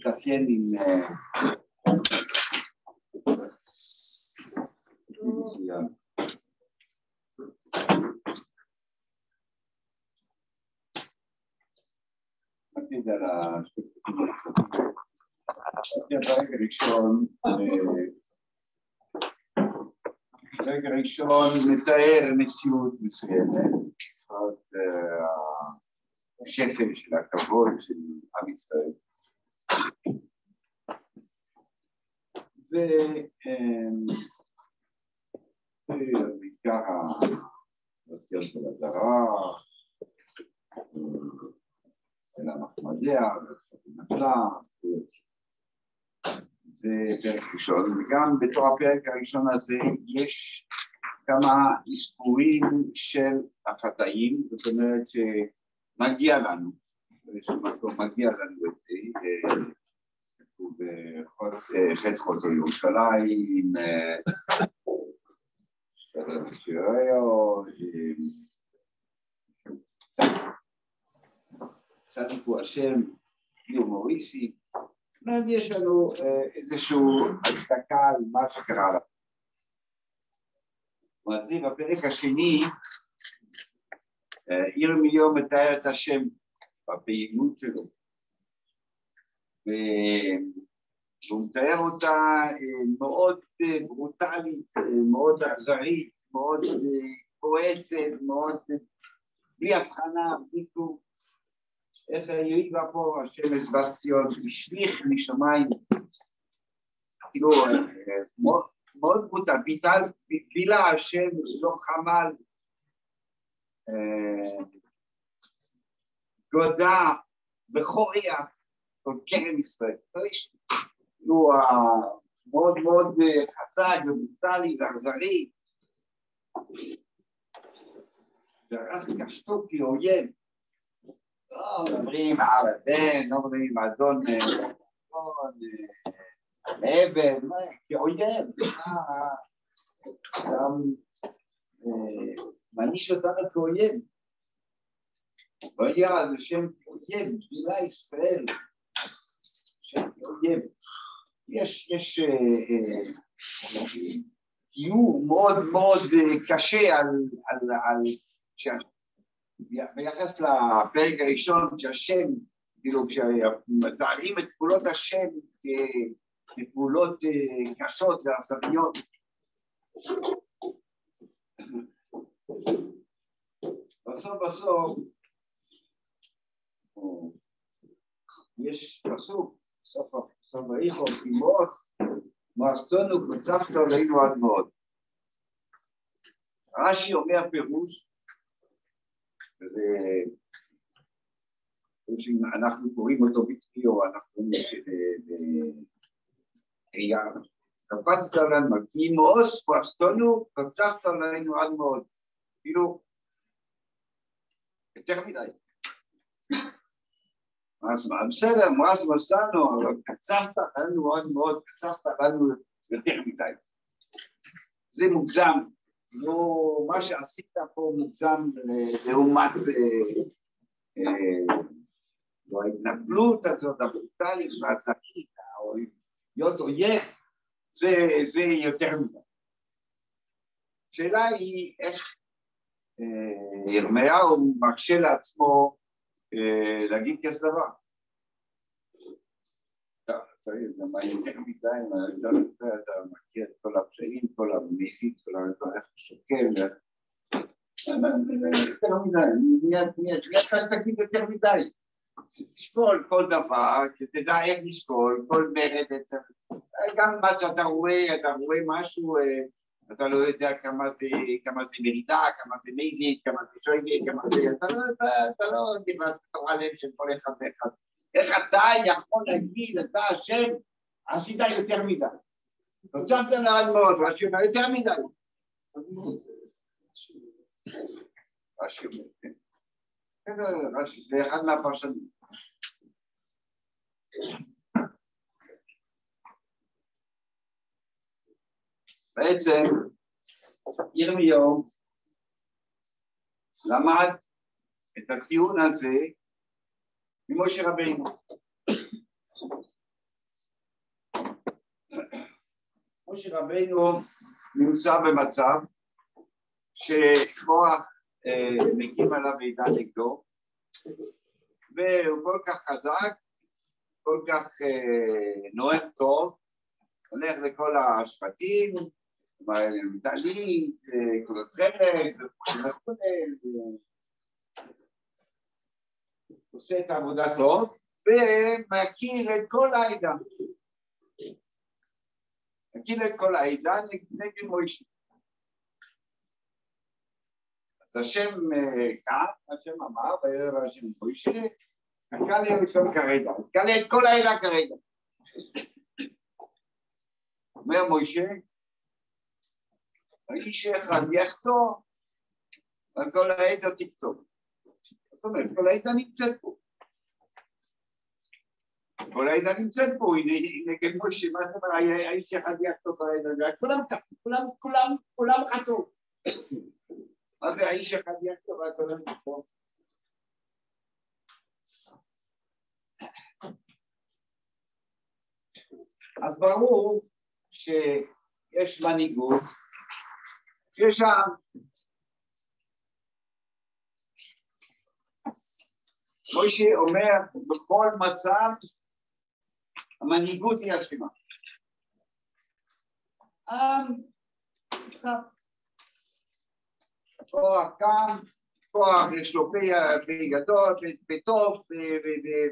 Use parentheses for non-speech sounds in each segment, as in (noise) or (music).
כל אחד מתאפיין עם... נגיד על השקפים הראשונים. ברגע ראשון, ברגע ראשון מתאר מציאות מסוימת, השפל של הכבוד של עם ישראל. ובעיקר העשייה של הדרה, של המחמדיה, נפלה, זה פרק ראשון, וגם בתור הפרק הראשון הזה יש כמה אזכורים של החטאים, זאת אומרת שמגיע לנו, באיזשהו מקום מגיע לנו. זה, בחטא חוזר ירושלים, צדיק הוא השם, הומוריסטי, אז יש לנו איזושהי הצדקה על מה שקרה לה. זה בפרק השני, ירמיהו מתאר את השם בפעילות שלו, והוא מתאר אותה מאוד ברוטלית, מאוד אכזרית, מאוד כועסת, מאוד בלי הבחנה, בלי כלום. איך יהי פה השם אסבסטיון, השליך משמיים, כאילו, מאוד בוטה, בילה השם לא חמל, גודה בכוריח, כל קרן ישראל, כאילו מאוד מאוד חזק ובוטלי ואכזרי, וערך קשתו כאויב, לא מדברים על הבן, לא מדברים על אדון, עבד, כאויב, גם מעניש אותנו כאויב. וירא על השם כאויב, גילה ישראל, שם כאויב. יש, יש תיאור מאוד מאוד קשה על, על, על ביחס לפרק הראשון, שהשם, כאילו כשמתארים את פעולות השם כפעולות קשות ואכזריות. בסוף בסוף יש פסוק, סוף האיכו, תימוס, מועסתנו קוצפת עלינו עד מאוד. רש"י אומר פירוש, וזה אנחנו קוראים אותו בתפי או אנחנו בראייה, קפצת עלינו, כי מאוס פרסטונו, קצפת עלינו עד מאוד, כאילו, יותר מדי. אז מה, בסדר, מאז מסענו, אבל קצבת עלינו עד מאוד, קצבת עלינו יותר מדי. זה מוגזם, לא, מה שעשית פה מוגזם לעומת ההתנפלות הזאת, הברוטלית והזכית, או להיות אויב, זה יותר מדי. השאלה היא איך ירמיהו מרשה לעצמו להגיד כזה דבר. זה מה יותר מדי, מה יותר מדי, אתה מכיר את כל הפשעים, כל המזיד, כל איך שוקל, יותר מדי, מיד תגיד יותר מדי. תשקול כל דבר, שתדע איך לשקול, כל מרד, גם מה שאתה רואה, אתה רואה משהו, אתה לא יודע כמה זה, כמה זה מרידה, כמה זה מזיד, כמה זה שויגה, כמה זה, אתה לא, אתה לא יודע מה תורה לב של כל אחד ואחד. איך אתה יכול להגיד, אתה השם, עשית יותר מדי. נוצרת לעד מאוד, רש"י אומר יותר מדי. רש"י אומר, כן. זה אחד מהפרשנים. בעצם ירמיהו למד את הטיעון הזה ממשה רבינו. משה רבינו נמצא במצב שכוח אה, עליו מידע נגדו והוא כל כך חזק, כל כך אה, נואם טוב, הולך לכל השבטים, מדענית, קולות חלק, עושה את העבודה טוב ומכיר את כל העדה. מכיר את כל העדה נגד מוישה. אז השם כאן, השם אמר, בערב השם מוישה, נקע לי ראשון כרגע, נקע לי את כל העדה כרגע. אומר מוישה, האיש אחד יחתור, על כל העדה תקצור. זאת אומרת, כל העדה נמצאת פה. כל העדה נמצאת פה, הנה נגד משה, מה זאת אומרת, האיש אחד יחתור על העדה, כולם כולם, כולם, כולם חתום. מה זה האיש אחד יחתור על כל העדה? אז ברור שיש מנהיגות יש שם. מוישה אומר בכל מצב המנהיגות היא אשמה. עם כוח קם, כוח יש לו פה גדול, בטוב,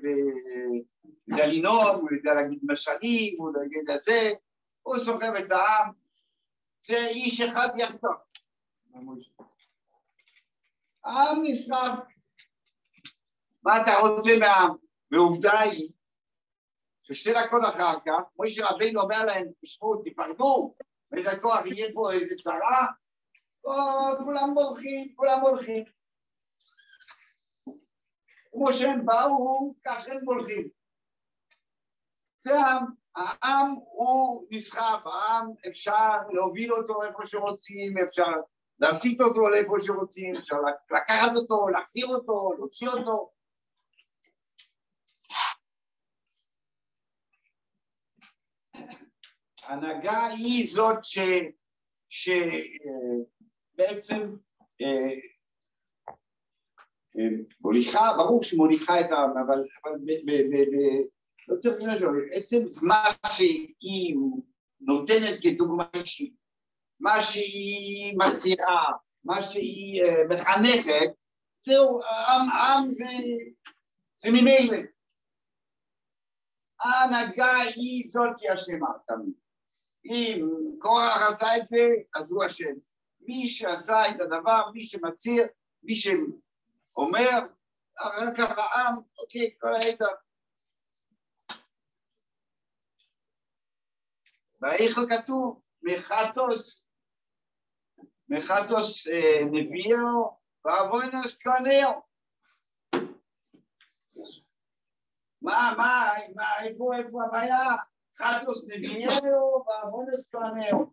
ויודע לנאום, הוא יודע להגיד משלים, הוא יודע זה, הוא סוחב את העם, זה איש אחד יחתום. העם נשרף. מה אתה רוצה מהעם? ועובדה היא ששתי דקות אחר כך, מוישה רבינו אומר להם, תשמעו, תיפרדו, ואיזה כוח יהיה פה איזה צרה, או, כולם בורחים, כולם הולכים. כמו שהם באו, כך הם הולכים. זה העם. העם הוא נסחב, העם אפשר להוביל אותו איפה שרוצים, אפשר להסיט אותו לאיפה שרוצים, אפשר לקחת אותו, להחזיר אותו, להוציא אותו. ההנהגה היא זאת ש... שבעצם אה, אה, מוליכה, ברור שמוליכה את העם, אבל, אבל לא צריך לשאול, עצם מה שהיא נותנת כדוגמה אישית, מה שהיא מצהירה, מה שהיא אה, מחנכת, זהו, עם, עם זה, זה ממילא. ההנהגה היא זאת שאשמה תמיד. אם קורח עשה את זה, אז הוא אשם. מי שעשה את הדבר, מי שמצהיר, מי שאומר, אחר כך העם, אוקיי, כל העדה. באיכו כתוב מחטוס, מחטוס אה, נביאו ואבוינוס קונאו. מה, מה, מה, איפה, איפה הבעיה? חטוס נביאו ואבוינוס קונאו.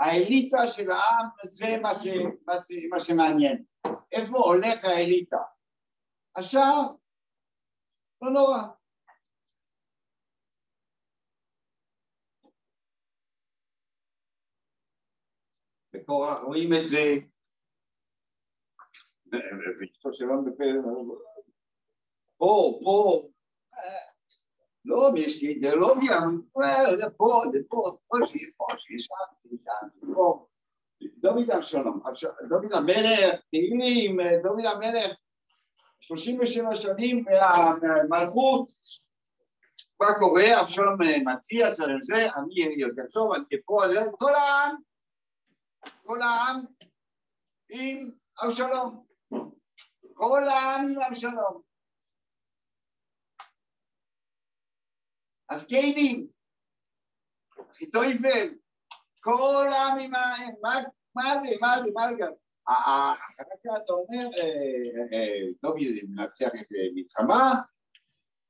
האליטה של העם זה מה, ש, מה, ש, מה שמעניין. איפה הולך האליטה? השאר, לא נורא. וקורח רואים את זה, ואשתו שלום בפה, פה, פה, לא, יש לי אידיאולוגיה, זה פה, זה פה, פה שיש פה, שיש שם, שיש שם, פה. דוד אבשלום, דוד המלך, תהילים, דוד המלך, 37 שנים מהמלכות, מה קורה, אבשלום מציע, זה, אני יותר טוב, אני פה, כל העם כל העם עם אבשלום. כל העם עם אבשלום. אז קיינים, חיטויפל, כל העם עם ה... מה זה, מה זה, מה זה גם? אחר כך אתה אומר, דוד מנצח את מלחמה,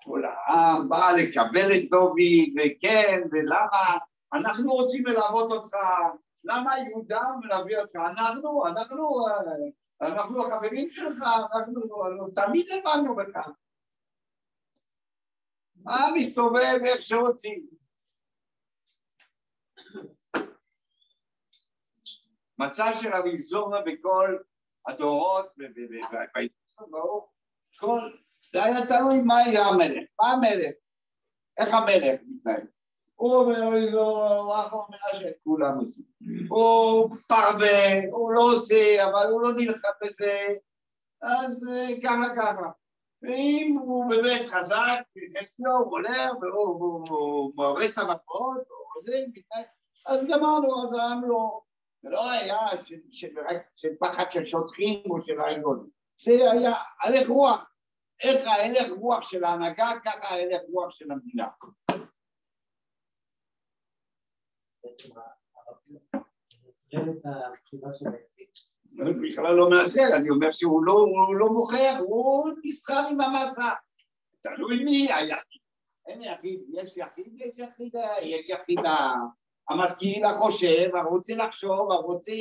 כל העם בא לקבל את דוד, וכן, ולמה, אנחנו רוצים ללוות אותך, למה יהודה מלווה אותך? אנחנו, אנחנו, אנחנו החברים שלך, אנחנו תמיד הבנו בך. מה מסתובב איך שרוצים? מצב של רבי זורמה בכל הדורות, כל, זה היה תלוי מה יהיה המלך, מה המלך, איך המלך מתנהג. הוא אומר, הוא אחלה מנשה, כולם עושים. הוא פרווה, הוא לא עושה, אבל הוא לא נלחם בזה, אז ככה ככה. ואם הוא באמת חזק, הוא הולך, והוא הורס את המקום, אז גמרנו, אז העם לא. זה לא היה של פחד של שוטחים או של רעיון. זה היה הלך רוח. איך ההלך רוח של ההנהגה, ככה ההלך רוח של המדינה. בכלל לא מנטרל, אני אומר שהוא לא, לא מוכר, הוא נסחר עם המסה. תלוי מי היחיד. אין יחיד, יש יחיד, יש יחיד, יש יחיד המשכיל החושב, הרוצה לחשוב, הרוצה...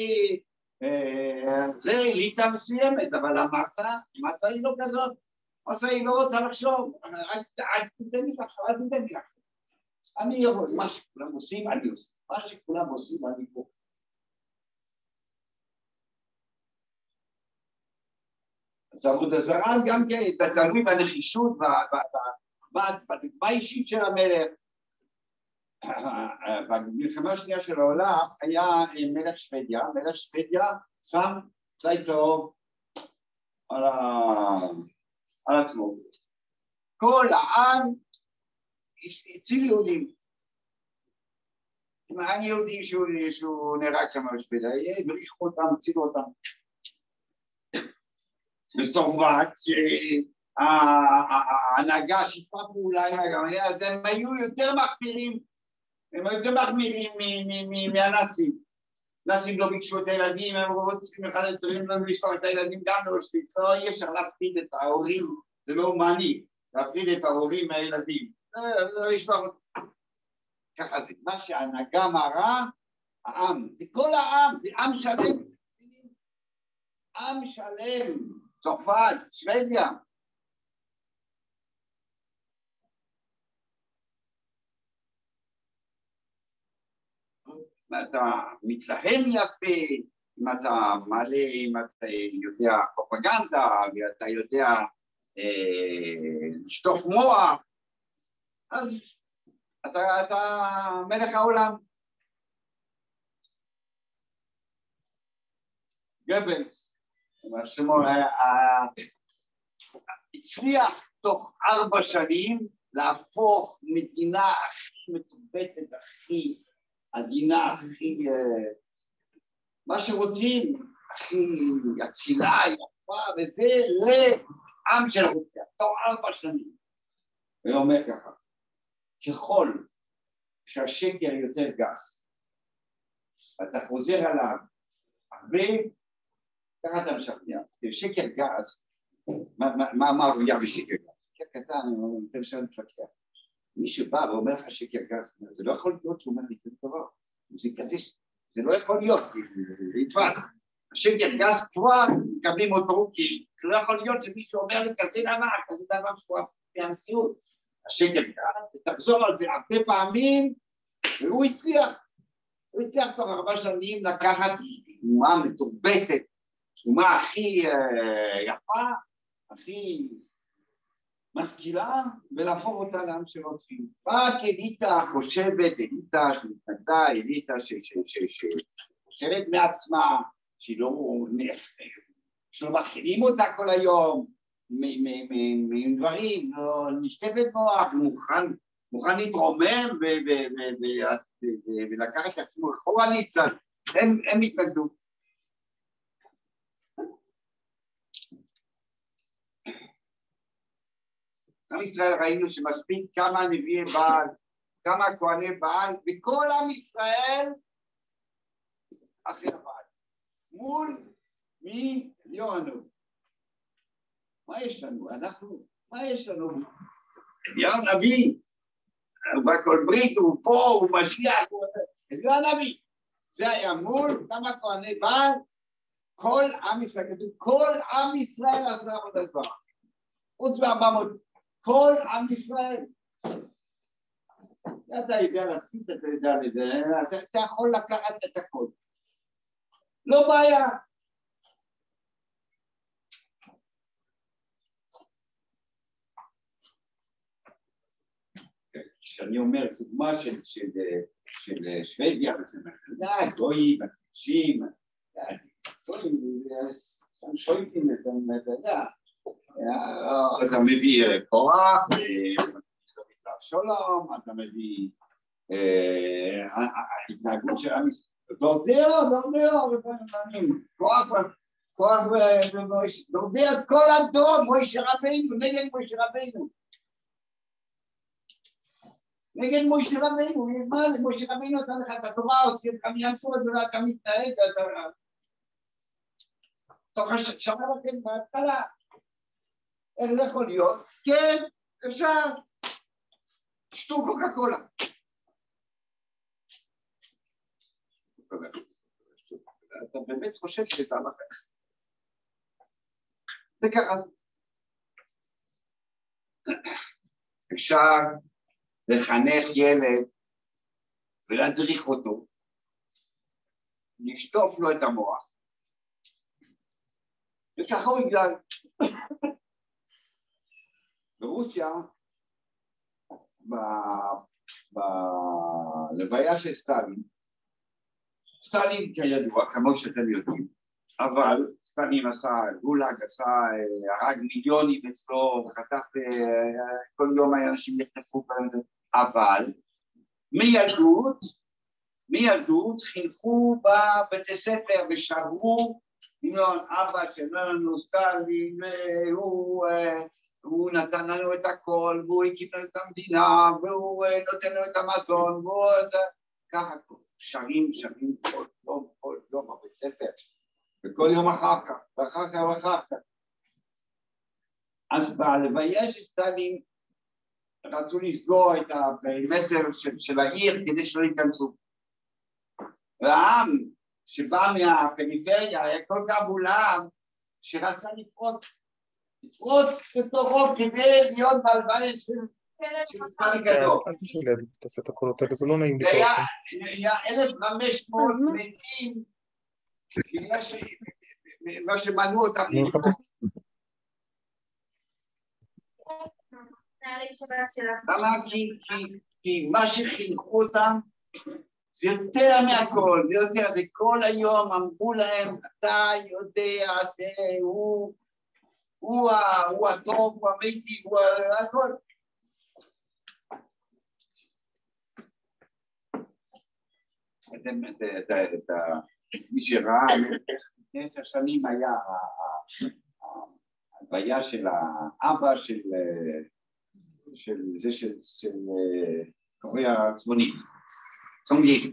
אה, זה אליטה מסוימת, אבל המסה, המסה היא לא כזאת. המסה היא לא רוצה לחשוב. אל תיתן לי לחשוב, אל תיתן לי לחשוב. אני מה שכולם עושים, אני עושה. מה שכולם עושים, אני פה. אז עבודה זרה גם כן, תלוי בנחישות, בדוגמה האישית של המלך. (clears throat) במלחמה השנייה של העולם היה מלך שוודיה, מלך שוודיה שם צי צהוב על, ה... על עצמו. כל העם הציל יהודים. העם יהודי שהוא, שהוא נהרג שם בשוודיה, הבריחו אותם, הצילו אותם. בצרפת, ההנהגה שיתפה פעולה עם הגרמניה, אז הם היו יותר מחמירים הם היו יותר מחמירים מהנאצים. נאצים לא ביקשו את הילדים, הם רוצים אחד הטובים לנו לשלוח את הילדים גם לאושוויץ, לא אי אפשר להפחיד את ההורים, זה לא הומני, להפחיד את ההורים מהילדים, לא לשלוח אותם. ככה זה, מה שההנהגה מראה, העם, זה כל העם, זה עם שלם, עם שלם, צרפת, שוודיה, אם אתה מתלהם יפה, אם אתה מעלה, אם אתה יודע פרופגנדה ואתה יודע אה, לשטוף מוח, אז אתה, אתה מלך העולם. גבלס, הצליח תוך ארבע שנים להפוך מדינה הכי מתורבתת, הכי עדינה, הכי... אה, מה שרוצים, הכי אצילה, יפה, וזה לעם של רוסיה, תוך ארבע שנים. והוא אומר ככה, ככל שהשקר יותר גס, אתה חוזר עליו הרבה, ככה אתה משכנע. שקר גס, מה מרוויח בשקר גס? שקר קטן, אני נותן שם להתווכח. מי שבא ואומר לך שקר גס, זה לא יכול להיות שהוא אומר לי כזה דבר, זה כזה, זה לא יכול להיות, זה יתפס. השקר גס כבר מקבלים אותו, כי לא יכול להיות שמישהו אומר לי כזה דבר, כזה דבר שהוא אף מהמציאות. השקר תחזור על זה הרבה פעמים, והוא הצליח. הוא הצליח תוך ארבע שנים לקחת תנועה מתורבתת, תנועה הכי אה, יפה, הכי משכילה ולהפוך אותה לעם של רוצחים. רק אליטה חושבת, אליטה שמתנגדה, אליטה שחושבת מעצמה, שהיא לא שלא מכינים אותה כל היום מדברים, לא נשטפת מוח, מוכן, מוכן להתרומם ולקחת את עצמו אחורנית קצת, הם התנגדו. עם ישראל ראינו שמספיק כמה נביאי בעל, כמה כהני בעל, וכל עם ישראל אחרי הבעל. מול מי לא ענו. מה יש לנו? אנחנו, מה יש לנו? אליהו הנביא, הוא בא כל ברית, הוא פה, הוא משיח, הוא אליהו הנביא. זה היה מול כמה כהני בעל, כל עם ישראל, כתוב כל עם ישראל עשה עבודת זרה. חוץ מארבע מאות, כל עם ישראל. אתה יודע להסיט את זה, אתה יכול לקחת את הכל. לא בעיה. כשאני אומר דוגמה של, של, של שוודיה, זה גויים, אנשים, שם שויטים את זה, אתה מביא קורח, שלום, אתה מביא התנהגות של עם ישראל, דורדיה, דורדיה, כוח דורדיה כל הדור, מוישה רבינו, נגד מוישה רבינו נגד מוישה רבינו, מה זה מוישה רבינו נתן לך את התורה, הוציא אותך מים סורת ואתה מתנהג, אתה... תוך השנה וחצי בהתחלה. איך זה יכול להיות? כן, אפשר. שתו קוקה קולה. אתה באמת חושב שאתה אחר. זה ככה. אפשר לחנך ילד ולהדריך אותו, לשטוף לו את המוח, וככה הוא יגדל. ברוסיה, בלוויה של סטלין, סטלין כידוע, כמו שאתם יודעים, אבל סטלין עשה גולאג, עשה, הרג מיליונים אצלו, חטף, כל יום אנשים נחטפו, אבל מילדות, מילדות חינכו בבתי ספר ושברו המנון אבא שלנו סטלין, הוא, הוא נתן לנו את הכל, והוא הקים לנו את המדינה, והוא נותן לנו את המזון, והוא... ככה שרים, שרים כל יום, כל יום בבית ספר, וכל יום אחר כך, ואחר כך ואחר כך. אז בלוויה של סטלין רצו לסגור את הפרימטר של, של העיר כדי שלא ייכנסו. והעם שבא מהפריפריה היה כל כך מולם שרצה לפרוץ, לפרוץ בתורו כדי להיות בהלוויה של מפעל גדול. אל תשאיר לידי, תעשה את הקולות האלה, זה לא נעים לקרוא היה אותם. היה 1,500 מתים בגלל שמנעו אותם. למה? כי, כי, כי מה שחינכו אותם זה יותר מהכל, זה יותר, זה כל היום אמרו להם, אתה יודע, זה הוא, הוא, ה- הוא הטוב, הוא המיטיב, הוא הכל. אתם, את, מי שראה, איך עשר שנים היה ההלוויה של האבא של, של זה של, של אה, קוריאה הצפונית, סונגי.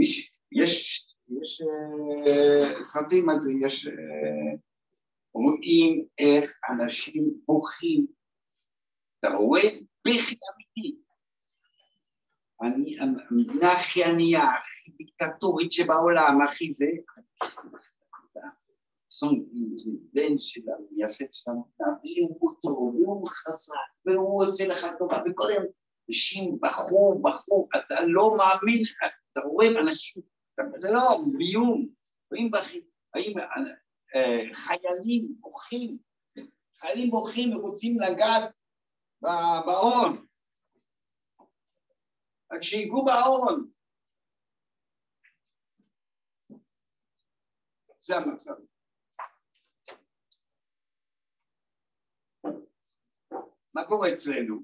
יש, יש אה, סרטים על זה, יש, אה, רואים איך אנשים בוכים. אתה רואה בכי אמיתי. אני, המדינה הכי ענייה, הכי דיקטטורית שבעולם, הכי זה, סונגי זה בן של המייסד של המדינה, והוא טוב, והוא חזק, והוא עושה לך טובה, וכל היום אנשים בכו, בכו, אתה לא מאמין, אתה רואה אנשים, זה לא ביום, רואים בכי, האם אה, חיילים בוכים, חיילים בוכים ורוצים לגעת בהון, רק שיגעו בהון, זה המצב. מה קורה אצלנו?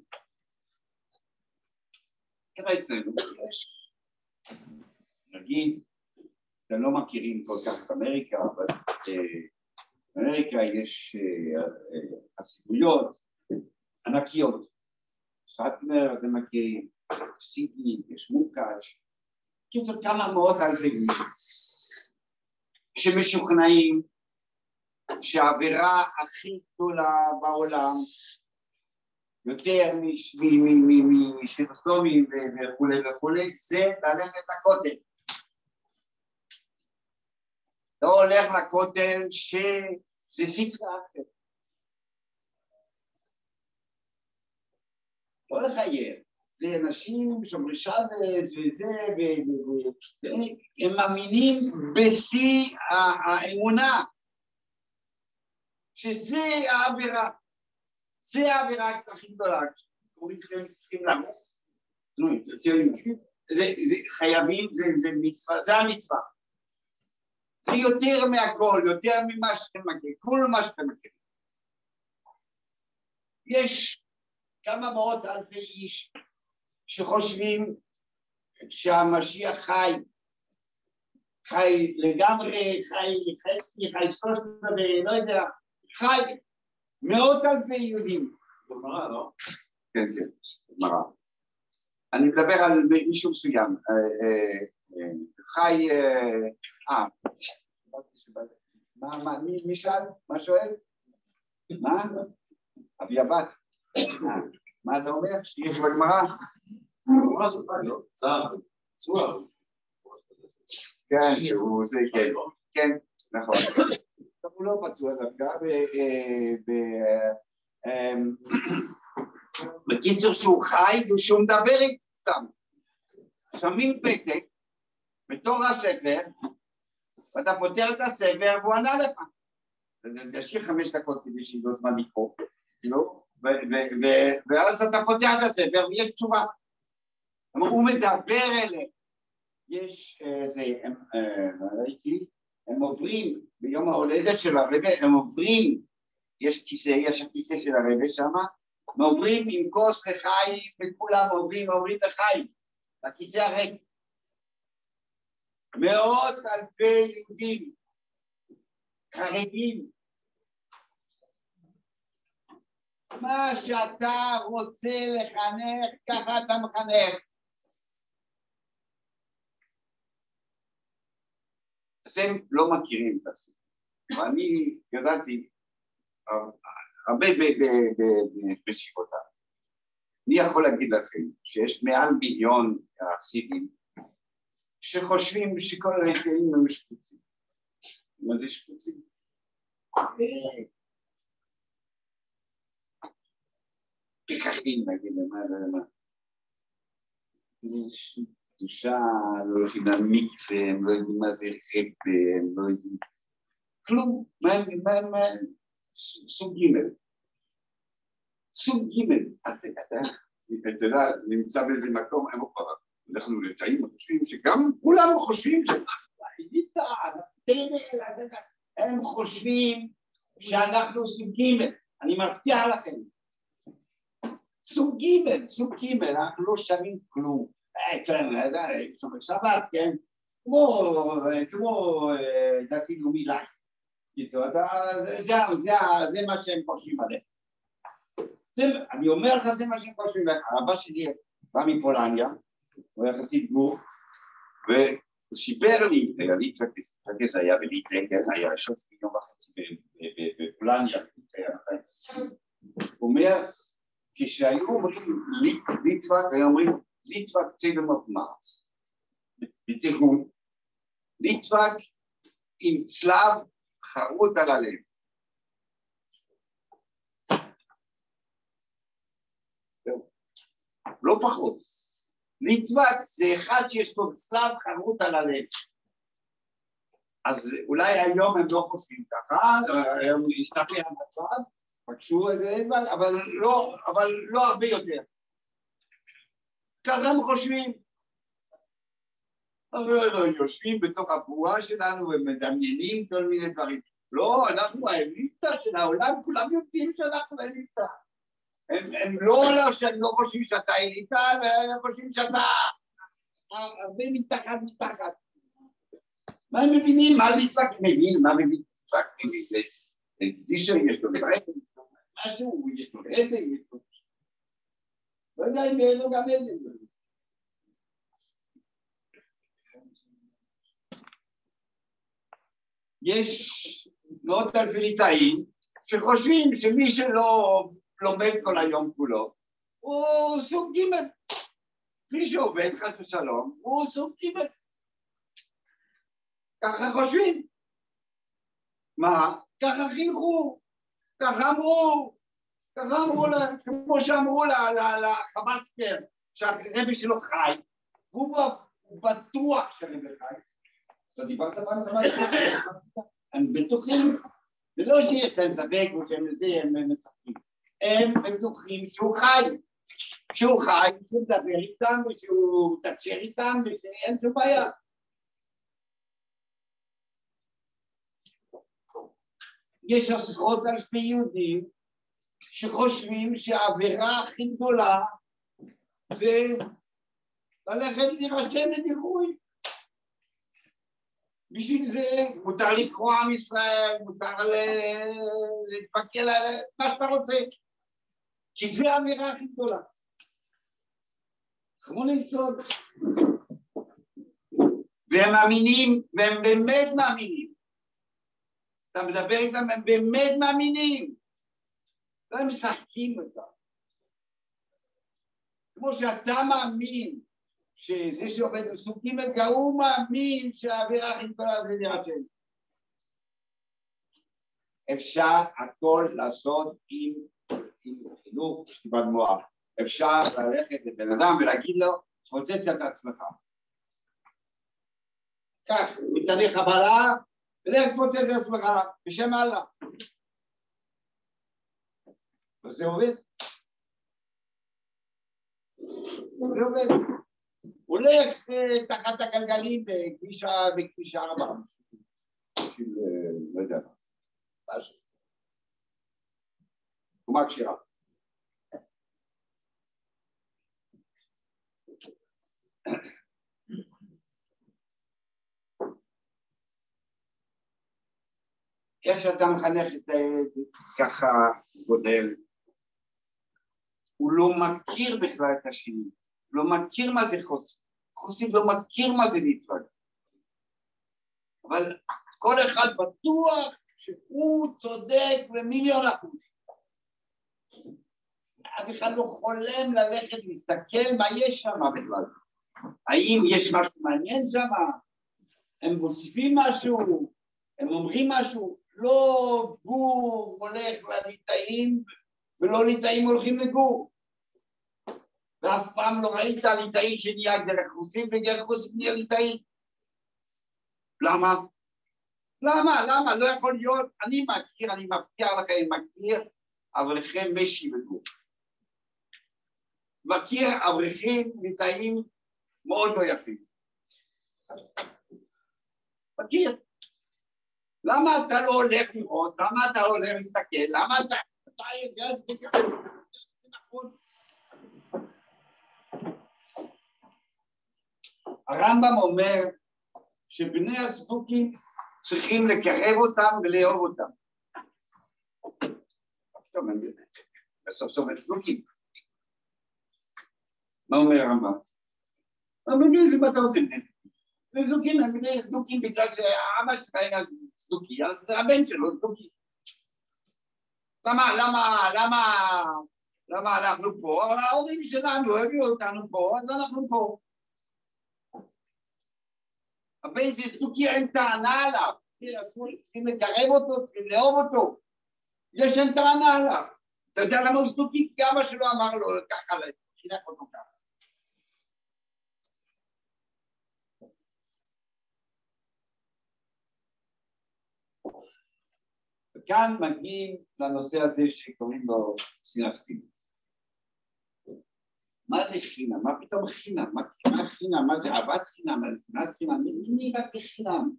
תראה אצלנו, יש, נגיד, אתם לא מכירים כל כך את אמריקה, אבל אה, באמריקה יש אה, אה, חסידויות ענקיות. סאטמר, אתם מכירים, סידני, יש מוקש, קיצור כמה מאות אלפי איש שמשוכנעים שהעבירה הכי גדולה בעולם יותר משפירוסטומים וכולי וכולי, זה ללכת לכותל. לא הולך לכותל שזה ספרה אחרת. לא לחייב, זה אנשים שומרי שבס וזה, והם מאמינים בשיא האמונה, שזה העבירה. זה העבירה הכי גדולה, אומרים שהם צריכים נו, חייבים, זה מצווה, זה המצווה. זה יותר מהכל, יותר ממה שאתם מכירים, כל מה שאתם מכירים. יש כמה מאות אלפי איש שחושבים שהמשיח חי, חי לגמרי, חי חצי, חי שלושת רבעי, לא יודע, חי מאות אלפי יהודים. גמרא, לא? כן, כן, גמרא. אני מדבר על מישהו מסוים. אה, אה, אה, חי... אה, מה, מה, מי, מי שאל? מה שואל? מה? אבי אבת. מה אתה אומר? שיש בגמרא? כן, שהוא זה, כן, כן, נכון. הוא לא פצוע דווקא, בקיצור שהוא חי ושהוא מדבר איתם. שמים פתק בתור הספר, ואתה פותח את הספר והוא ענה לך. תשאיר חמש דקות כדי שיהיה זמן לקרוא, ואז אתה פותח את הספר ויש תשובה. הוא מדבר אליהם. יש, זה, ראיתי, הם עוברים ביום ההולדת של הרבה, הם עוברים, יש כיסא, יש הכיסא של הרבה שם, הם עוברים עם כוס לחיים, וכולם עוברים, עוברים לחיים, לכיסא הריק. מאות אלפי יהודים, חרדים, מה שאתה רוצה לחנך, ככה אתה מחנך. אתם לא מכירים את הסיפור, ואני ידעתי הרבה בשיבותיו. אני יכול להגיד לכם שיש מעל מיליון חסידים שחושבים שכל הרפאים הם שקוצים. מה זה שקוצים? פקחים נגיד, מה, מה, קדושה, לא הולכים למקווה, הם לא יודעים מה זה חטא, הם לא יודעים כלום, מה, מה, מה, סוג ג' סוג ג' אתה יודע, נמצא באיזה מקום, הם כבר, אנחנו לתאים, חושבים שגם כולם חושבים שאנחנו האליטה, הם חושבים שאנחנו סוג ג', אני מבטיח לכם, סוג ג', סוג ג', אנחנו לא שווים כלום. כן, שומר שבת, כן, כמו דתי לאומי לייף. קיצור, זה מה שהם חושבים עליהם. אני אומר לך, זה מה שהם חושבים עליהם. אבא שלי בא מפולניה, הוא היה חסיד גור, והוא סיפר לי, לי טרקס היה בליטא, כן, היה שלוש מיליון וחצי בפולניה, הוא אומר, כשהיו אומרים ליטבק, היו אומרים ליטבק צילם אוף מרס, בתרגום, ליטבק עם צלב חרוט על הלב. לא פחות. ליטבק זה אחד שיש לו צלב חרוט על הלב. אז אולי היום הם לא חושבים ככה, היום השתפר המצב, פגשו איזה, אבל לא, אבל לא הרבה יותר. ככה הם חושבים. יושבים בתוך הבועה שלנו ומדמיינים כל מיני דברים. לא, אנחנו האליטה של העולם, כולם יודעים שאנחנו האליטה. הם, הם לא, הם לא חושבים שאתה אליטה, הם חושבים שאתה הרבה מתחת מתחת. מה הם מבינים? מה ליטבק מבין? מה מבין ליטבק מבין? דישר יש לו משהו, יש לו רבי, יש לו... לא יודע אם יהיה לו גם עדן. יש מאות אלפי ליטאים שחושבים שמי שלא לומד כל היום כולו, הוא סוג ג'. מי שעובד, חס ושלום, הוא סוג ג'. ככה חושבים. מה? ככה חינכו, ככה אמרו, ככה אמרו להם, כמו שאמרו לחמאסקר, שהרבי שלו חי, והוא בטוח שהרבי חי. אתה דיברת על חמאסקר? הם בטוחים, ולא שיש להם ספק או שהם זה, הם משחקים. הם בטוחים שהוא חי, שהוא חי, שהוא מדבר איתם ושהוא מתקשר איתם ושאין שום בעיה. יש עשרות אלפי יהודים שחושבים שהעבירה הכי גדולה זה ללכת להירשם לדיחוי. בשביל זה מותר לקרוא עם ישראל, מותר להתפקל על מה שאתה רוצה, כי זו האמירה הכי גדולה. חמור ליצוד. והם מאמינים, והם באמת מאמינים. אתה מדבר איתם, הם באמת מאמינים. הם משחקים אותם. כמו שאתה מאמין שזה שעובד בסוג ג' גם הוא מאמין שהאווירה הכי גדולה זה להירשם. אפשר הכל לעשות עם, עם חינוך שכיבת מוח. אפשר ללכת לבן אדם ולהגיד לו, תפוצץ את עצמך. קח מתהליך חבלה, ולך תפוצץ את עצמך בשם אללה. וזה עובד. זה עובד. הולך אה, תחת הגלגלים בכביש ארבע, בשביל, אה, לא יודע מה זה. קומה כשרה. איך שאתה מחנך את הילד, ככה גודל. הוא לא מכיר בכלל את השני. לא מכיר מה זה חוסן, חוסן לא מכיר מה זה להתוודע. אבל כל אחד בטוח שהוא צודק במיליון אחוז. אף אחד לא חולם ללכת להסתכל מה יש שם בכלל. האם יש משהו מעניין שם? הם מוסיפים משהו? הם אומרים משהו? לא גור הולך לליטאים ולא ליטאים הולכים לגור. ואף פעם לא ראית ליטאי שנהיה דרך רוסים ודרך רוסים נהיה ליטאי. למה? למה? למה? לא יכול להיות, אני מכיר, אני מבטיח לכם, מכיר אברכי משי בגוף. מכיר אברכים ליטאים מאוד לא יפים. מכיר. למה אתה לא הולך לראות? למה אתה לא הולך להסתכל? למה אתה... אתה יודע, זה נכון. הרמב"ם אומר שבני הצדוקים צריכים לקרב אותם ולאהוב אותם. בסוף סוף הם צדוקים. מה אומר הרמב"ם? אבל זה מה אתה רוצה? בני זוקים הם בני צדוקים בגלל שאבא שלהם צדוקי, אז הבן שלו צדוקי. למה, למה, למה, למה אנחנו פה? ההורים שלנו הביאו אותנו פה, אז אנחנו פה. הבן זה סוכי אין טענה עליו, צריכים לקרב אותו, צריכים לאהוב אותו, יש אין טענה עליו. אתה יודע למה הוא סוכי? כי אבא שלו אמר לו ככה, חינך אותו ככה. וכאן מגיעים לנושא הזה שקוראים לו סינפטים. מה זה חינם? מה פתאום חינם? מה, מה חינם? מה זה אהבת חינם? מה זה שנאת חינם? מי רק חינם?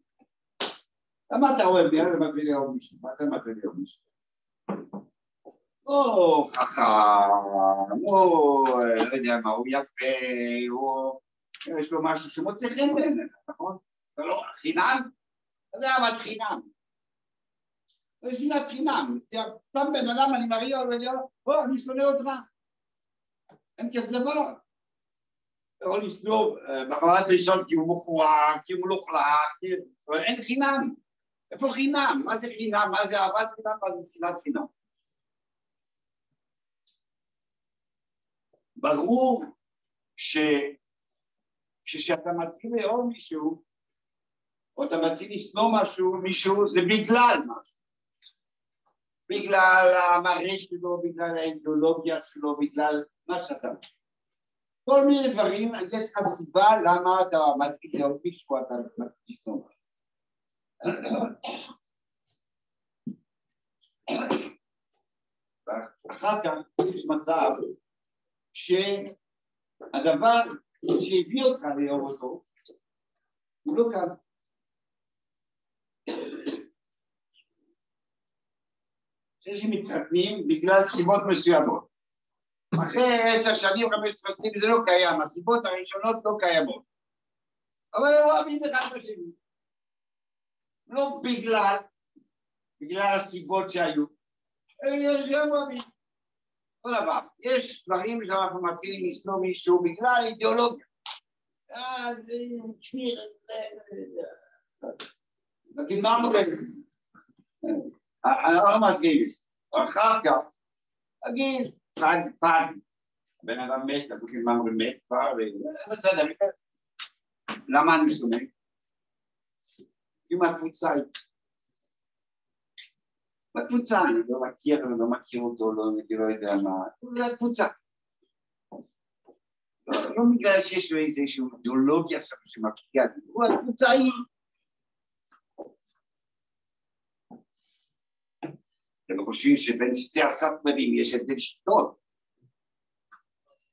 למה אתה אוהב? למה מביא לאהוב מישהו? מה אתה מביא לאהוב מישהו? או חכם, או לא יודע מה, הוא יפה, או יש לו משהו שמוצא חן בעיניך, נכון? זה לא חינם? זה אהבת חינם. זה שנאת חינם. שם בן אדם, אני מריע, או אני שונא אותך. אין כזה דבר. יכול לשנוא ברמת ראשון כי הוא מכוער, כי הוא מלוכלך, אבל אין חינם. איפה חינם? מה זה חינם? מה זה אהבת חינם? מה זה שנאת חינם? ברור שכשאתה מתחיל לאהוב מישהו, או אתה מתחיל לשנוא משהו, מישהו, זה בגלל משהו. בגלל המראה שלו, בגלל האידיאולוגיה שלו, בגלל מה שאתה... כל מיני דברים, יש לך סיבה למה אתה מתחיל לאהוב מישהו, אתה מתחיל משהו. ואחר כך יש מצב שהדבר שהביא אותך לאהוב אותו הוא לא כאן. יש מתחתנים בגלל סיבות מסוימות. אחרי עשר שנים, חמש עשרה שנים זה לא קיים, הסיבות הראשונות לא קיימות. אבל הם אוהבים אחד את השני. לא בגלל, בגלל הסיבות שהיו, יש גם אוהבים. אותו דבר, יש דברים שאנחנו מתחילים לשנוא מישהו בגלל אידיאולוגיה. אז תשמעי, נגיד מה אמרו לא מתחילים, אחר כך, נגיד, פג, פג, בן אדם מת, כתובים מה אומרים מת כבר, בסדר, למה אני שונא? עם הקבוצה היא בקבוצה, אני לא מכיר, לא מכיר אותו, לא, לא יודע מה, זה הקבוצה. לא, לא בגלל שיש לו איזושהי אידיאולוגיה עכשיו שמפקיעה, הוא הקבוצה היא. אתם חושבים שבין שתי הסאטמרים יש הבדל שיטות?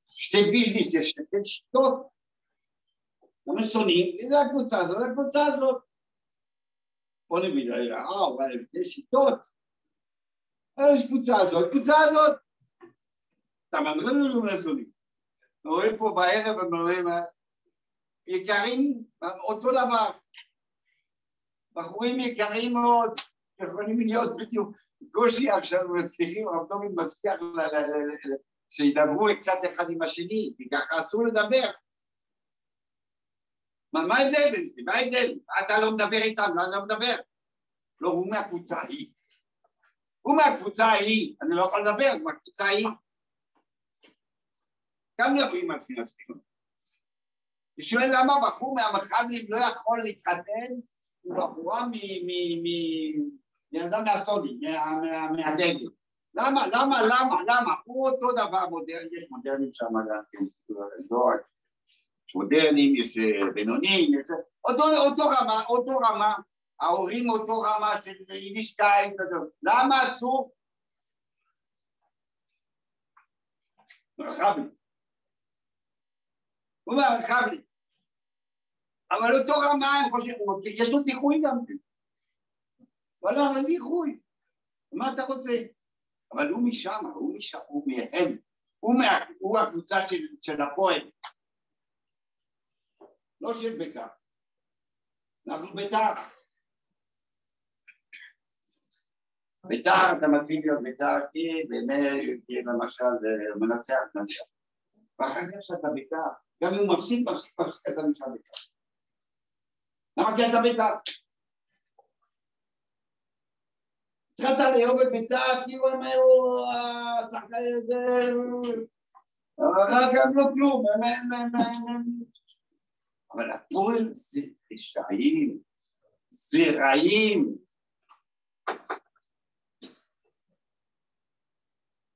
שתי ויז'ניס יש הבדל שיטות? למה שונאים? זה הקבוצה הזאת, זה הקבוצה הזאת. בוא נגיד, אה, אבל הבדל שיטות. יש קבוצה הזאת, קבוצה הזאת. אתה מנחיל לנו מהזונים. אתה רואה פה בערב, הם אומרים, יקרים, אותו דבר. בחורים יקרים מאוד, יכולים להיות בדיוק, קושי עכשיו מצליחים, הרב תומין מצליח שידברו קצת אחד עם השני, כי ככה אסור לדבר. מה ההבדל בין זה? מה ההבדל? אתה לא מדבר איתם, למה לא מדבר? לא, הוא מהקבוצה ההיא. הוא מהקבוצה ההיא, אני לא יכול לדבר, הוא מהקבוצה ההיא. גם מדברים על ספינות. אני שואל למה בחור מהמחבלים לא יכול להתחתן עם בחורה מאדם מהסודי, מהדגל. למה, למה, למה, למה? הוא אותו דבר מודרני, יש מודרנים שם גם כן, לא יש מודרנים, יש אה, בינונים, יש... אותו רמה, אותו רמה, ההורים אותו רמה של יידישקייט, למה אסור? רחבי. הוא אומר רחבי. אבל אותו רמה יש לו דיחוי גם כן. הוא הלך לדיחוי. מה אתה רוצה? אבל הוא משם, הוא משם, הוא מהם. הוא, מה, הוא הקבוצה של, של הפועל. לא של בית"ר. אנחנו בית"ר. בית"ר, אתה מתחיל להיות בית"ר כי באמת, למשל זה מנצח, מנצח. ואחר כך שאתה בית"ר, גם אם הוא מפסיד, מפסיד, מפסיד, אתה נשאר בית"ר. למה כי אתה בית"ר? התחלת לאהוב את בית"ר, כי הוא אומר, השחקן הזה, רק הם לא כלום, אבל הפועל זה רשעים, זה רעים.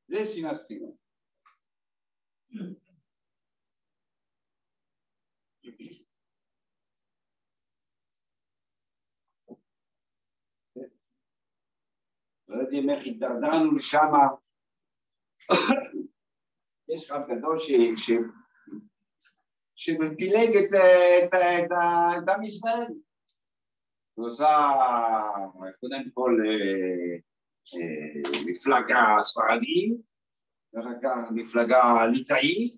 זה שנאת ספינות. לא יודעים איך התדרדרנו לשם. יש רב גדול ש... ש... שמפילג את, את, את, את עם ישראל. הוא עושה קודם כל אה, מפלגה ספרדית, ואחר כך מפלגה ליטאית.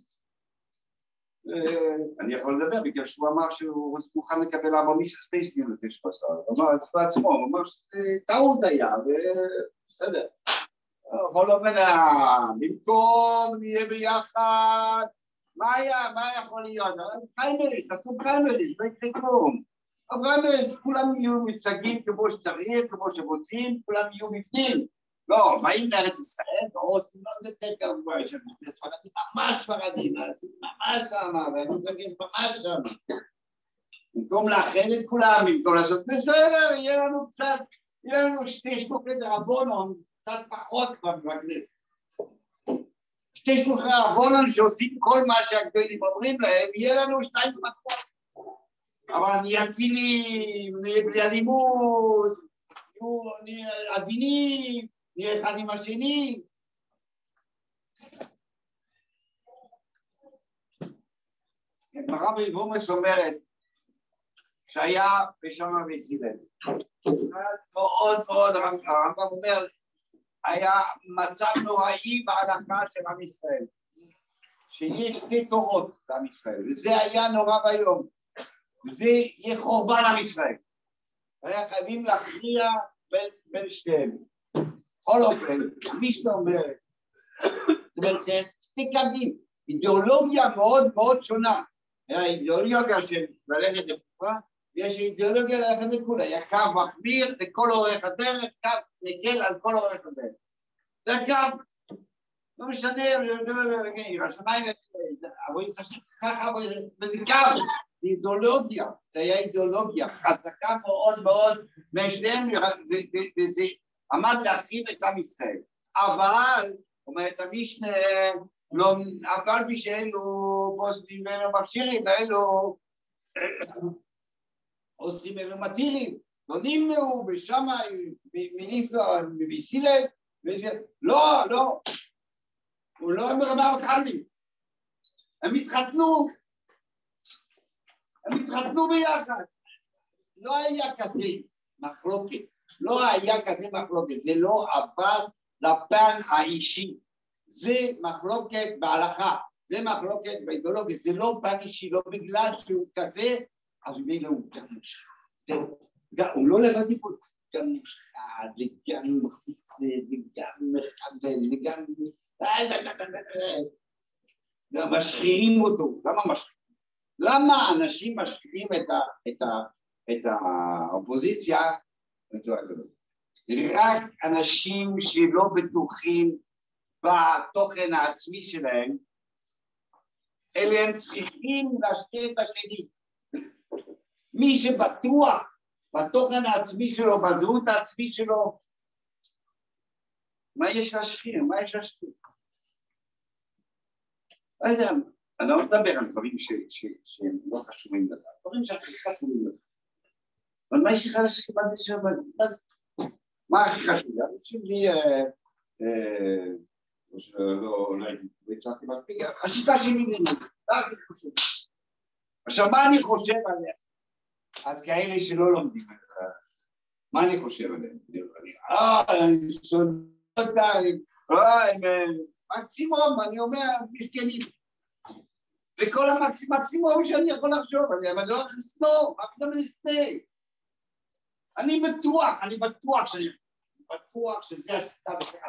אני יכול לדבר בגלל שהוא אמר שהוא מוכן לקבל ארבע מיסס פייסטיונט יש בסל, הוא אמר את זה בעצמו, הוא אמר שזה טעות היה, ובסדר. בכל אופן, במקום נהיה ביחד, מה היה, מה יכול להיות? פריימריס, תעשו פריימריס, לא יקרה כלום. הפריימריס, כולם יהיו מיוצגים כמו שצריך, כמו שרוצים, כולם יהיו בפנים. לא, באים לארץ ישראל, רוצים עוד יותר גרוע שם, ספרדים ממש ספרדים, ממש שמה, מתרגש ממש שמה. במקום לאחד את כולם, במקום לעשות בסדר, יהיה לנו קצת, יהיה לנו שתי שלוחי דרבונון, קצת פחות כבר בכנסת. שתי שלוחי דרבונון שעושים כל מה שהגדולים אומרים להם, יהיה לנו שתיים פחות. אבל נהיה אצילים, נהיה בלי אלימות, נהיה עדינים, נהיה אחד עם השני. הגמרא באיבומס אומרת שהיה בשם המסילל. מאוד מאוד, הרמב"ם אומר, היה מצב נוראי בהלכה של עם ישראל, שיש שתי תורות לעם ישראל, וזה היה נורא ואיום. וזה יהיה חורבן עם ישראל. היה חייבים להכריע בין, בין שתיהם. בכל אופן, מי שאתה אומר, זאת אומרת, זה שתי קווים, אידיאולוגיה מאוד מאוד שונה. היה אידיאולוגיה של ללכת לפופה, ויש אידיאולוגיה ללכת לכולה, היה קו מחמיר לכל אורך הדרך, קו מקל על כל אורך הדרך. זה הקו, לא משנה, השמיים, אבל ככה, וזה קו. זה אידיאולוגיה, זה היה אידיאולוגיה חזקה מאוד מאוד משניהם, וזה עמד להרחיב את עם ישראל. אבל, אומרת המשנה, לא, אף על פי שאלו בוסטים ואלו מכשירים, ואלו אוסרים ואלו מטילים, לא נמנעו בשמאי, מניסון, מביסילב, וזה, לא, לא, הוא לא אומר מה מקרנים, הם התחתנו הם התחתנו ביחד. לא היה כזה מחלוקת, לא היה כזה מחלוקת, זה לא עבר לפן האישי, זה מחלוקת בהלכה, זה מחלוקת באידיאולוגיה, זה לא פן אישי, לא בגלל שהוא כזה, אז ממילא הוא גם מושחת. הוא לא לבד טיפול, גם מושחת, וגם מחפיצה, וגם מחבל, וגם... גם משחירים אותו, למה משחירים? למה אנשים ה, את האופוזיציה? רק אנשים שלא בטוחים בתוכן העצמי שלהם, אלה הם צריכים להשקיע את השני. מי שבטוח בתוכן העצמי שלו, בזהות העצמית שלו, מה יש להשחיר? מה יש להשחיר? לא יודע, אני לא מדבר על דברים שהם לא חשובים לדעת, דברים שהכי חשובים לדעת. אבל מה יש לך להשקיע בזה שם? מה הכי חשוב? אנשים לי, לא, אולי לא הצלחתי מספיק, השיטה שלי ללמוד, זה הכי חשוב. עכשיו, מה אני חושב עליה? אז כאלה שלא לומדים את זה, מה אני חושב עליהם? אה, אני שונא אותה, אה, מקסימום, אני אומר, מסכנים. וכל המקסימום שאני יכול לחשוב עליה, אבל לא הולך לשנוא, מה פתאום לשנא? אני בטוח, אני בטוח שאני בטוח שזה השיטה בכך.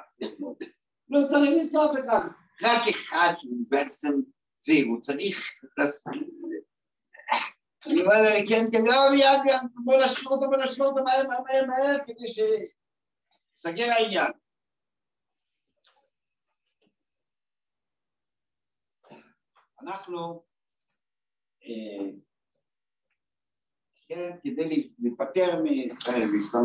לא צריך לטעות בכך. רק אחד שהוא בעצם זה, הוא צריך להסביר. אני אומר, כן, כן, לא, מיד, בוא נשאיר אותו, בוא נשאיר אותו מהר, מהר, מהר, כדי שסגר העניין. אנחנו, אה, כן, כדי להיפטר מסתם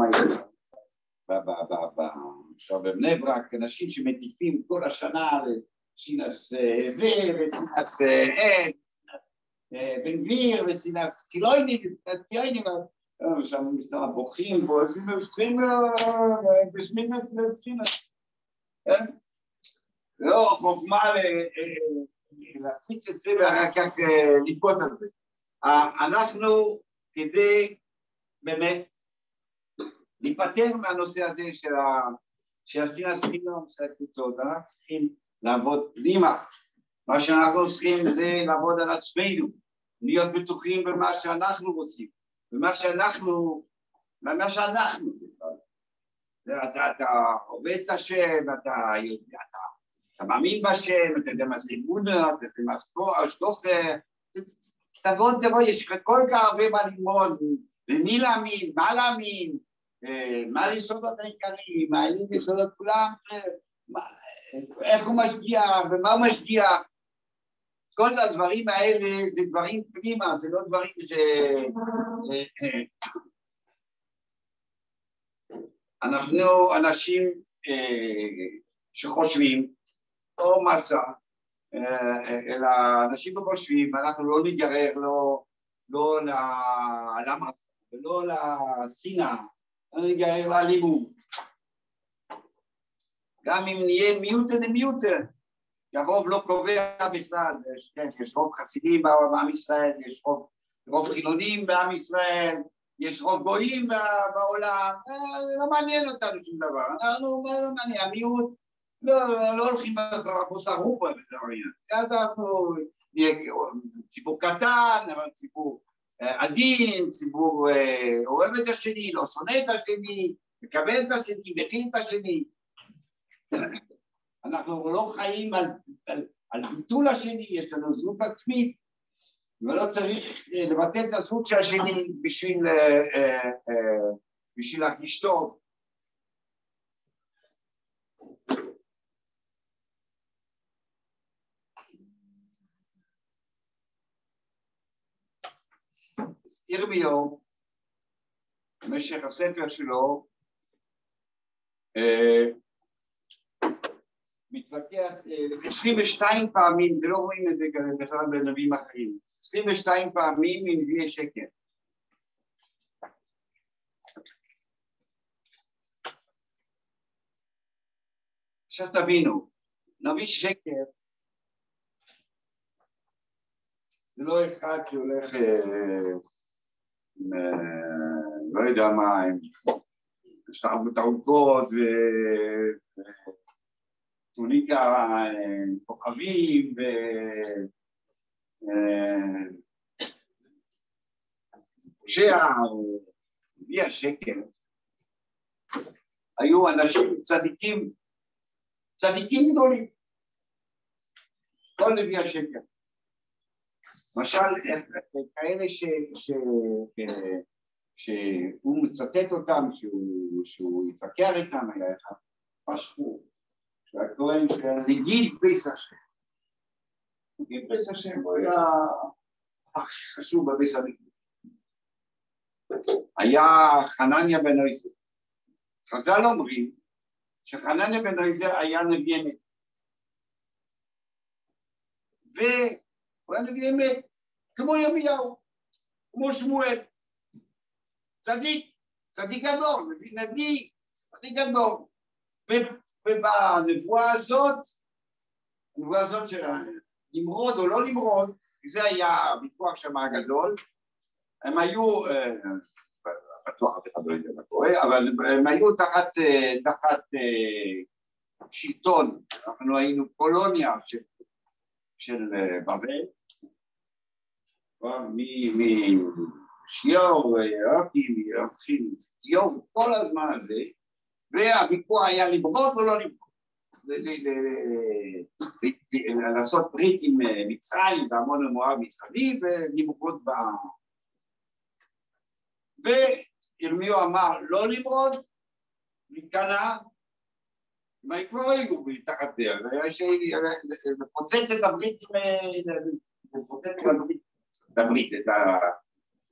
עכשיו בבני ברק, אנשים שמטיפים כל השנה לסינס אה, זה וסינס עד, אה, בן גביר וסינס קילוינים וסינס קיוינים, שם מסתם בוכים פה, סינס סינס, בשמינס סינס, לא חוכמה להפיץ את זה ואחר כך אה, לבכות על זה. אנחנו כדי באמת להיפטר מהנושא הזה של השנאה סחינום, של הקבוצות, אנחנו צריכים לעבוד פנימה. מה שאנחנו צריכים זה לעבוד על עצמנו, להיות בטוחים במה שאנחנו רוצים, במה שאנחנו, במה שאנחנו. אתה, אתה עובד את השם, אתה יודע, אתה אתה מאמין בהשם, אתה יודע מה זה אמונה, אתה יודע מה זה השגוחה, תבוא, תבוא, יש לך כל כך הרבה מה ללמוד, למי להאמין, מה להאמין, מה היסודות העיקריים, מה היסודות כולם, איך הוא משגיח, ומה הוא משגיח. כל הדברים האלה זה דברים פנימה, זה לא דברים ש... אנחנו אנשים אה, שחושבים, או מסה, אה, אלא אנשים חושבים, אנחנו לא ניגרר לא, לא למסה ולא לשנאה, לא ניגרר לאלימות. גם אם נהיה מיעוטה דמיעוטה, הרוב לא קובע בכלל, כן, יש רוב חסידים בעם ישראל, יש רוב, רוב חילונים בעם ישראל, יש רוב גויים בעולם, אה, לא מעניין אותנו שום דבר, אנחנו, מה לא מעניין, המיעוט, לא, לא הולכים במוסר רובה אז אנחנו נהיה ציבור קטן, אבל ציבור אה, עדין, ציבור אה, אוהב את השני, לא שונא את השני, מקבל את השני, מכין את השני. (coughs) אנחנו לא חיים על, על, על ביטול השני, יש לנו זהות עצמית, ולא צריך אה, לבטל את הזהות של השני בשביל, בשביל להרגיש טוב. ירמיהו, במשך הספר שלו, מתווכח 22 פעמים, ולא רואים את זה בכלל בנביאים אחרים, 22 פעמים מנביאי שקר. עכשיו תבינו, נביא שקר זה לא אחד שהולך, אה, אה, לא יודע מה, עם שרבות ארוכות וטוניקה אה, כוכבים ו... פושע או נביא השקר, היו אנשים צדיקים, צדיקים גדולים, כל נביא השקר. למשל, כאלה ש, ש, שהוא מצטט אותם, שהוא, שהוא התווכח איתם, היה אחד פשחו, שהיה כהן של נגיד פריס השם. נגיד פריס השם הוא היה חשוב בביס המקדש. היה חנניה בן עזר. חז"ל אומרים שחנניה בן עזר היה נביא אמת. והוא היה נביא אמת, כמו ירמיהו, כמו שמואל. צדיק, צדיק גדול, נביא, נביא צדיק גדול. ובנבואה הזאת, הנבואה הזאת של נמרוד או לא נמרוד, זה היה הוויכוח שם הגדול, הם היו, אה, בטוח אף אחד לא יודע מה קורה, אבל הם היו תחת, אה, תחת אה, שלטון, אנחנו היינו קולוניה של, של בבל, משיור, יורקים, יורקים, יום, כל הזמן הזה, והוויכוח היה לברוד או לא לברוד. לעשות ברית עם מצרים ועמון ומואב מסביב ולמרוד ב... וירמיהו אמר לא למרוד, להיכנע, מה כבר היו מתחת לפוצץ את הברית, לפוצץ את הברית,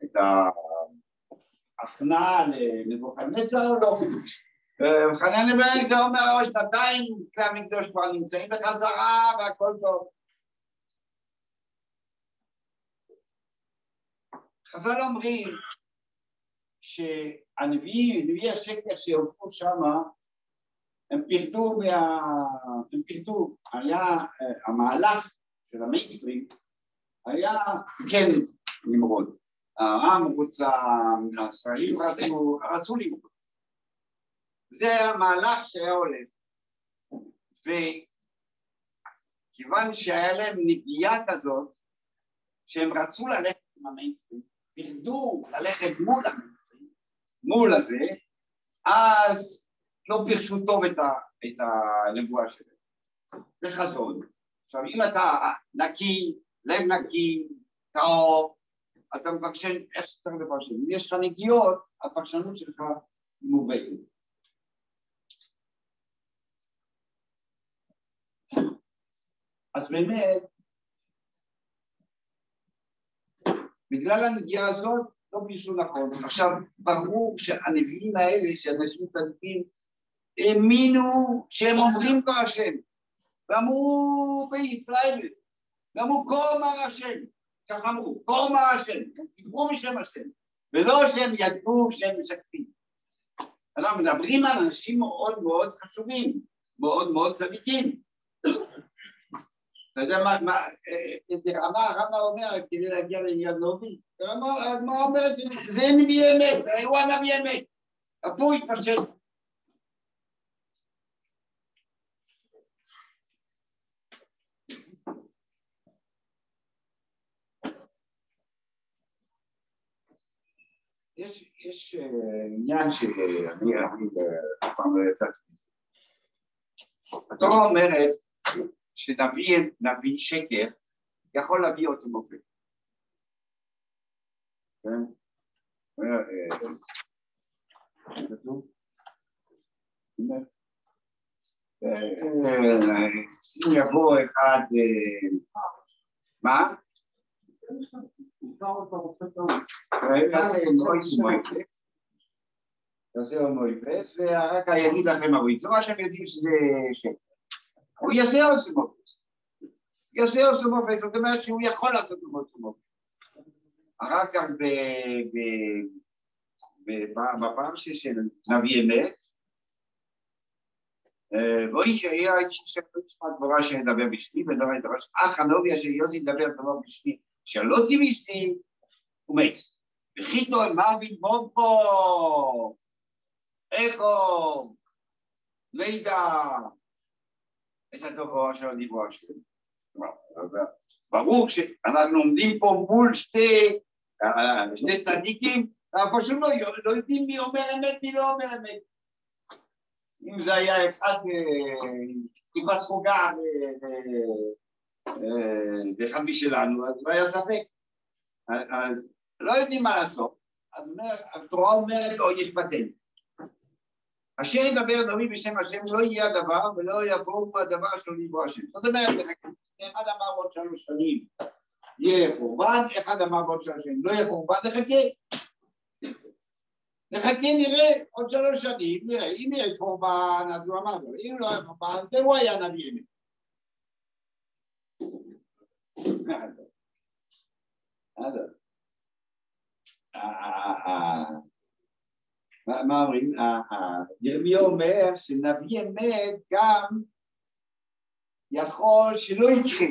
את ההכנעה לנבוכדנצר או לא? חנן בן זה אומר, או שנתיים כלי המקדוש כבר נמצאים בחזרה והכל טוב. חז"ל אומרים שהנביאים, נביאי השקר שהופכו שמה, הם פירטו, מה... הם פירטו, היה המהלך של המיינסטרים, היה כן נמרוד. העם רוצה, השרים רצו, רצו למרוד. זה המהלך שהיה הולך. וכיוון שהיה להם נגיעה כזאת, שהם רצו ללכת עם המיינסטרים, פחדו ללכת מול המיינסטרים, מול הזה, אז לא פירשו טוב את, ה, את הנבואה שלהם. זה חזון. עכשיו, אם אתה נקי, לב נקי, טהור, אתה מבקש איך שצריך לפרשן. אם יש לך נגיעות, הפרשנות שלך מובהקת. אז באמת, בגלל הנגיעה הזאת, לא מישהו נכון. עכשיו, ברור שהנביאים האלה, שאנשים צדיקים, האמינו שהם אומרים כבר השם, ואמרו בישראל, ואמרו כה אמר השם, כך אמרו, כה אמר השם, דיברו בשם השם, ולא שהם ידעו שהם משקפים. אנחנו מדברים על אנשים מאוד מאוד חשובים, מאוד מאוד צדיקים. אתה יודע מה, מה איזה רמה, הרמה אומר כדי להגיע לעניין נובי? מה אומרת, זה נביא אמת, הוא הנביא אמת. הפור התפשט. יש, יש עניין שאני אף פעם לא יצאתי. התורה אומרת שנביא שקר יכול להביא אותו מופת. כן? אם יבוא אחד, מה? תעשה הומואיפס, ורק יגיד לכם הוא יצא, שהם יודעים שזה שקר. הוא יעשה אוסמופס. יעשה אוסמופס, זאת אומרת שהוא יכול לעשות אוסמופס. אחר כך בפעם של נביא אמת, ואיש היה איש לא ישמע דברה שידבר בשמי ידרש אך הנובי אשר יוזי ידבר דבר בשמי שלא ציוויסי הוא מת. וחיתו אמר בלבוב פה איכו לידע את התופעה של הדיבור השם. ברור שאנחנו עומדים פה מול שתי, שני צדיקים, אנחנו פשוט לא, לא יודעים מי אומר אמת, מי לא אומר אמת. אם זה היה אחד טיפה סחוגה ואחד משלנו, אז לא היה ספק. אז לא יודעים מה לעשות. אז התורה אומרת, או יש פטנט. אשר ידבר דמי בשם השם לא יהיה הדבר ולא יבואו הדבר שלא יבוא השם. זאת אומרת, אחד אמר בעוד שלוש שנים יהיה חורבן, אחד אמר בעוד שלוש שנים לא יהיה חורבן, נחכה. נחכה נראה עוד שלוש שנים, נראה, אם יש חורבן אז הוא אמר לו, אם לא יהיה חורבן זה הוא היה נביא אמת. מה אומרים? ירמיהו אומר שנביא אמת גם יכול שלא יקרה.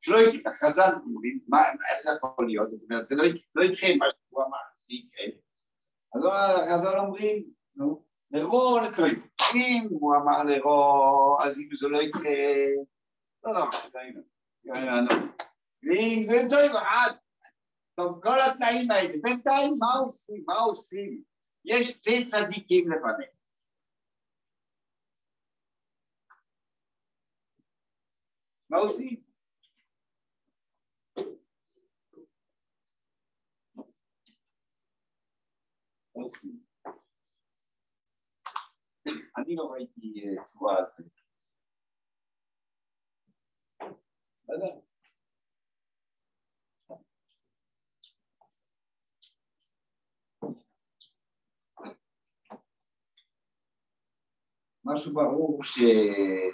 שלא יקרה, חז"ל אומרים, איך זה יכול להיות? זאת אומרת, זה לא יקרה מה שהוא אמר, זה יקרה. אז חז"ל אומרים, נו, לרוע לטועים. אם הוא אמר לרוע, אז אם זה לא יקרה, לא, לא, ואם זה טוב, אז טוב, כל התנאים האלה. בינתיים מה עושים? מה עושים? יש שתי צדיקים לפניהם. מה עושים? אני לא ראיתי תשובה על זה. משהו ברור ש...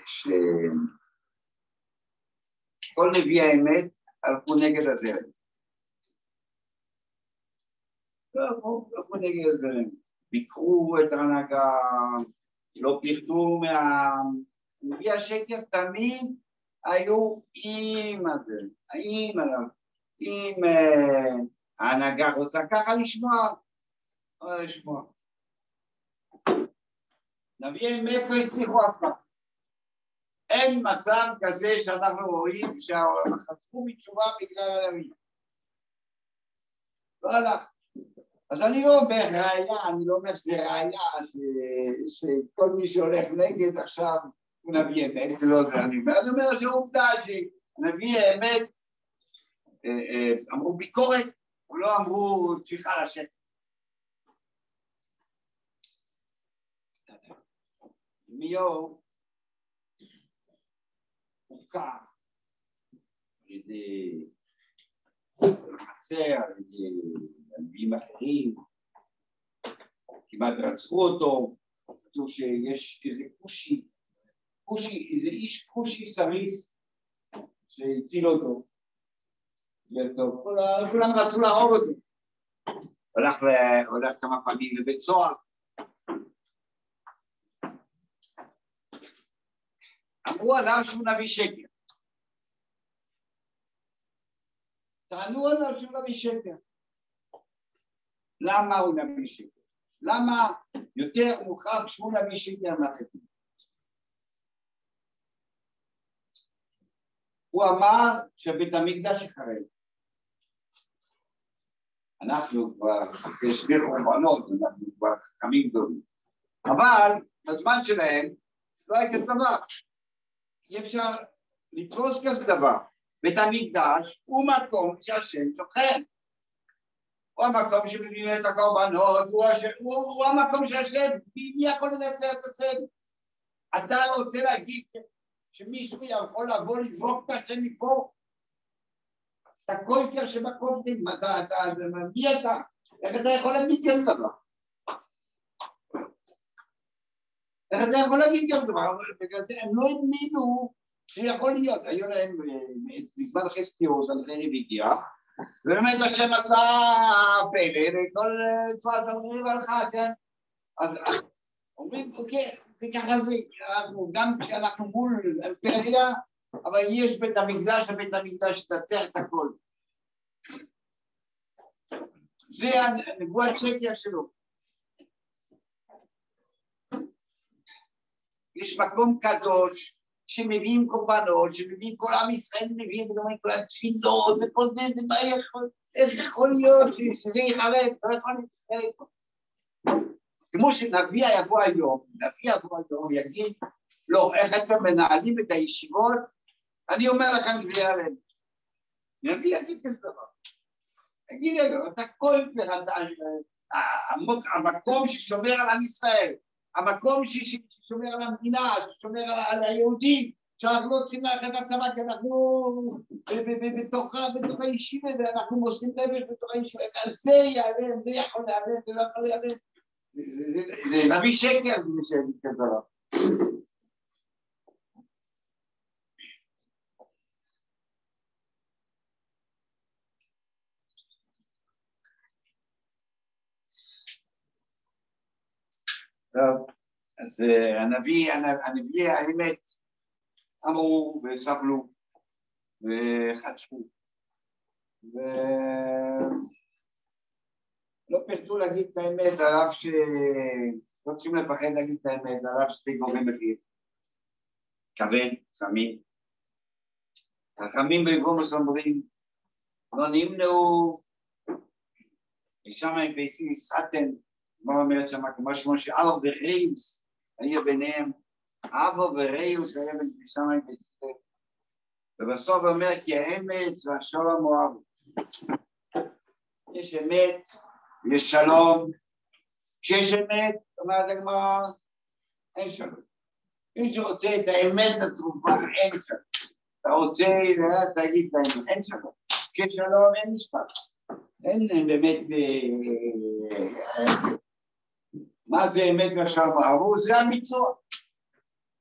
ש... כל נביאי האמת הלכו נגד הזרם. לא הלכו נגד הזרם. ביקרו את ההנהגה, לא פיחדו מהעם. נביאי השקר תמיד היו עם הזרם, עם עליו. אם ההנהגה רוצה ככה לשמוע, לא לשמוע. נביאי אמת לא הצליחו אף פעם. אין מצב כזה שאנחנו רואים שהעולם חזרו מתשובה בגלל הנביא. לא הלך. אז אני לא אומר ראייה, אני לא אומר שזה ראייה שכל מי שהולך נגד עכשיו הוא נביא אמת, לא זה אני אומר, אני אומר שעובדה שנביא האמת אמרו ביקורת, לא אמרו צריכה לשבת. ירמיהו מוכר על ידי חצר, על ידי הנביאים אחרים, כמעט רצחו אותו, כתוב שיש איזה כושי, כושי, איזה איש כושי סריס שהציל אותו. כולם רצו להרוג אותו. הולך, הולך כמה פעמים לבית סוהר. אמרו עליו שהוא נביא שקר. טענו עליו שהוא נביא שקר. למה הוא נביא שקר? למה יותר מוכרח שהוא נביא שקר מהחטאים? הוא אמר שבית המקדש יחרב. אנחנו כבר שני קורבנות, אנחנו כבר חכמים גדולים. אבל בזמן שלהם לא כזה דבר. אי אפשר לתפוס כזה דבר. בית המקדש הוא מקום שהשם שוכן. הוא המקום שמביאים את הקורבנות, הוא, הש... הוא, הוא המקום שהשם, מי יכול לנצל את עצמנו? אתה רוצה להגיד. שמישהו יכול לבוא לזרוק את השם מפה? אתה קויפר שבקופטים, אתה, אתה, מי אתה? איך אתה יכול להגיד כזה דבר? איך אתה יכול להגיד כזה דבר? בגלל זה הם לא האמינו שיכול להיות, היו להם בזמן חזקיהו, זלחרי והגיע, ובאמת השם עשה פלא, וכל צבא זלחרי והלכה, כן? אז אומרים, אוקיי, זה ככה זה, גם כשאנחנו מול אימפריה, אבל יש בית המקדש, ובית המקדש תנצח את הכל. זה הנבואת שקר שלו. יש מקום קדוש שמביאים קורבנות, שמביאים כל עם ישראל, מביאים את כל התפילות וכל זה, זה מה יכול, איך יכול להיות שזה יחרב, לא יכול להתחרב. כמו שנביא יבוא היום, נביא יבוא היום, יגיד, לא, איך אתם מנהלים את הישיבות, אני אומר לכם זה עליהם. נביא יגיד כזה דבר. תגיד לי, אתה כל המקום ששומר על עם ישראל, המקום ששומר על המדינה, ששומר על היהודים, שאנחנו לא צריכים ללכת לצבא כי אנחנו בתוך הישיבה ואנחנו מוסרים נפש בתוך הישיבה, זה ייעלם, זה יכול להיעלם, זה לא יכול להיעלם. זה נביא שקר, מי שיגיד כזה דבר. טוב, אז הנביא, הנביא האמת אמרו וסבלו וחטפו ולא פחדו להגיד את האמת על אף ש... לא צריכים לפחד להגיד את האמת על אף שזה גורם מחיר כבד, חמים חכמים בגומוס אומרים לא נמנעו ושם הם בעצם סטן מה אומרת שם, כמו שמו שאבו וריוס היה ביניהם, אבו וריוס היה ביניהם שם עם ישראל. ובסוף הוא אומר כי האמת והשלום אוהבו. יש אמת, יש שלום. כשיש אמת, אומרת הגמרא, אין שלום. מי שרוצה את האמת התרופה, אין שלום. אתה רוצה, תגיד את האמת, אין שלום. כשלום אין משפט. אין באמת מה זה אמת ישר בעבור? זה המקצוע.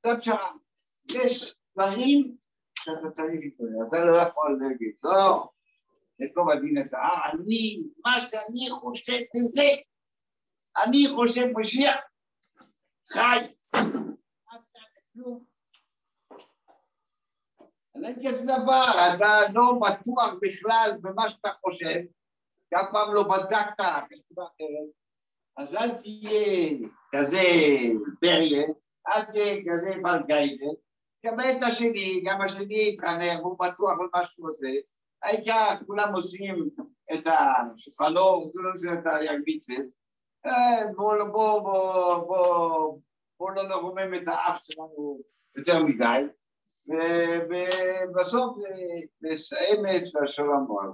זה הפשרה. יש דברים שאתה צריך להתמודד, אתה לא יכול להגיד, לא, ייקוב הדין ההר, אני, מה שאני חושב זה אני חושב משיח. חי. אין כזה דבר, אתה לא בטוח בכלל במה שאתה חושב, אף פעם לא בדקת אז אל תהיה כזה בריה, אל תהיה כזה בלגיידה, תקבל את השני, גם השני יתחנך, הוא בטוח במה שהוא עושה, העיקר כולם עושים את השולחנות, כולם עושים את היגביצס, בואו בוא, בוא, בוא, בוא לא נרומם את האף שלנו יותר מדי, ובסוף אמס והשלום מועד.